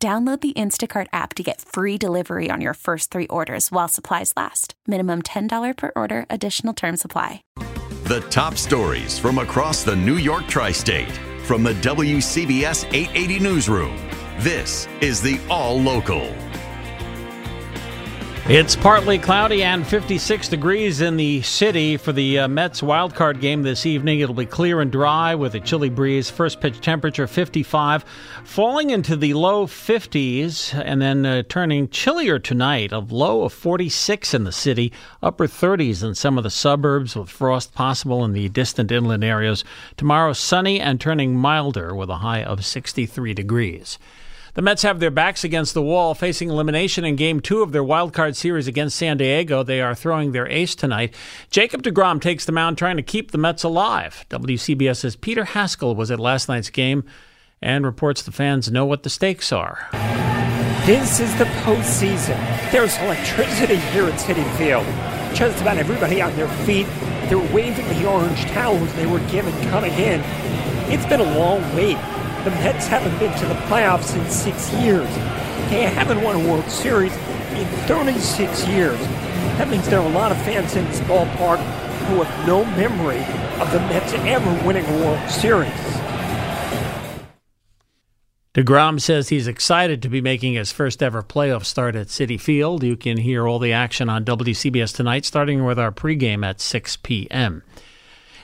Download the Instacart app to get free delivery on your first three orders while supplies last. Minimum $10 per order, additional term supply. The top stories from across the New York tri state from the WCBS 880 Newsroom. This is the All Local. It's partly cloudy and 56 degrees in the city for the uh, Mets wildcard game this evening. It'll be clear and dry with a chilly breeze. First pitch temperature 55, falling into the low 50s, and then uh, turning chillier tonight. A low of 46 in the city, upper 30s in some of the suburbs, with frost possible in the distant inland areas. Tomorrow, sunny and turning milder with a high of 63 degrees. The Mets have their backs against the wall, facing elimination in Game 2 of their wildcard series against San Diego. They are throwing their ace tonight. Jacob DeGrom takes the mound trying to keep the Mets alive. WCBS's Peter Haskell was at last night's game and reports the fans know what the stakes are. This is the postseason. There's electricity here at Citi Field. Just about everybody on their feet. They're waving the orange towels they were given coming in. It's been a long wait the Mets haven't been to the playoffs in six years. They haven't won a World Series in 36 years. That means there are a lot of fans in this ballpark who have no memory of the Mets ever winning a World Series. DeGrom says he's excited to be making his first ever playoff start at Citi Field. You can hear all the action on WCBS tonight, starting with our pregame at 6 p.m.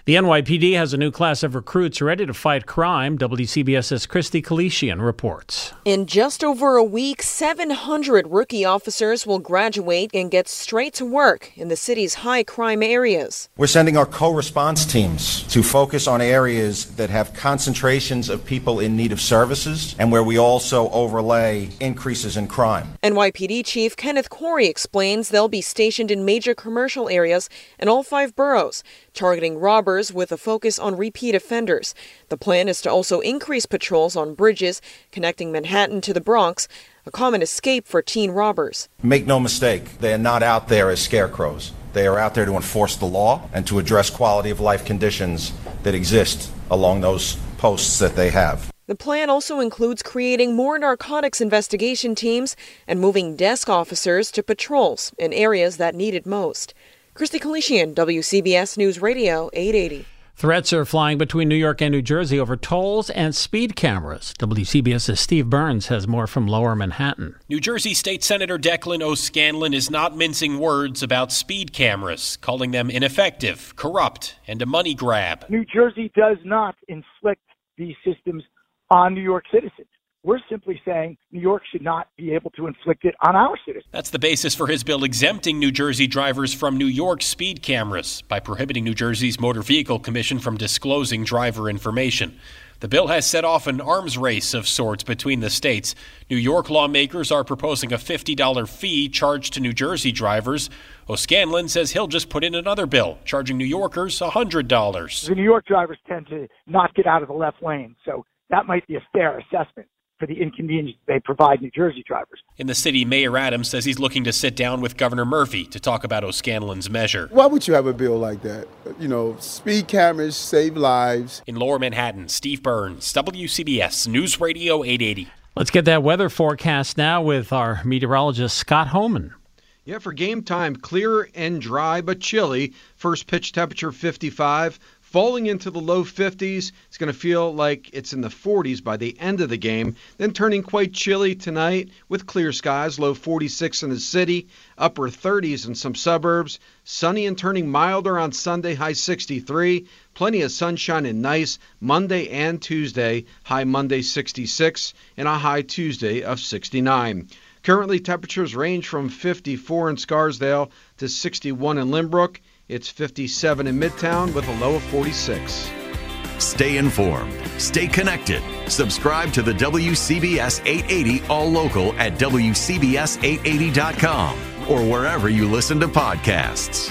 The NYPD has a new class of recruits ready to fight crime. WCBS's Christy Kalishian reports. In just over a week, 700 rookie officers will graduate and get straight to work in the city's high crime areas. We're sending our co response teams to focus on areas that have concentrations of people in need of services and where we also overlay increases in crime. NYPD Chief Kenneth Corey explains they'll be stationed in major commercial areas in all five boroughs targeting robbers with a focus on repeat offenders. The plan is to also increase patrols on bridges connecting Manhattan to the Bronx, a common escape for teen robbers. Make no mistake, they are not out there as scarecrows. They are out there to enforce the law and to address quality of life conditions that exist along those posts that they have. The plan also includes creating more narcotics investigation teams and moving desk officers to patrols in areas that need it most. Christy Kalishian, WCBS News Radio 880. Threats are flying between New York and New Jersey over tolls and speed cameras. WCBS's Steve Burns has more from Lower Manhattan. New Jersey State Senator Declan O'Scanlan is not mincing words about speed cameras, calling them ineffective, corrupt, and a money grab. New Jersey does not inflict these systems on New York citizens. We're simply saying New York should not be able to inflict it on our citizens. That's the basis for his bill exempting New Jersey drivers from New York's speed cameras by prohibiting New Jersey's Motor Vehicle Commission from disclosing driver information. The bill has set off an arms race of sorts between the states. New York lawmakers are proposing a $50 fee charged to New Jersey drivers. O'Scanlan says he'll just put in another bill, charging New Yorkers $100. The New York drivers tend to not get out of the left lane, so that might be a fair assessment for the inconvenience they provide New Jersey drivers. In the city, Mayor Adams says he's looking to sit down with Governor Murphy to talk about O'Scanlan's measure. Why would you have a bill like that? You know, speed cameras save lives. In Lower Manhattan, Steve Burns, WCBS News Radio 880. Let's get that weather forecast now with our meteorologist, Scott Homan. Yeah, for game time, clear and dry but chilly. First pitch temperature 55 falling into the low 50s. It's going to feel like it's in the 40s by the end of the game. Then turning quite chilly tonight with clear skies, low 46 in the city, upper 30s in some suburbs. Sunny and turning milder on Sunday, high 63. Plenty of sunshine and nice Monday and Tuesday, high Monday 66, and a high Tuesday of 69. Currently, temperatures range from 54 in Scarsdale to 61 in Lynbrook. It's 57 in Midtown with a low of 46. Stay informed, stay connected. Subscribe to the WCBS 880 All Local at WCBS880.com or wherever you listen to podcasts.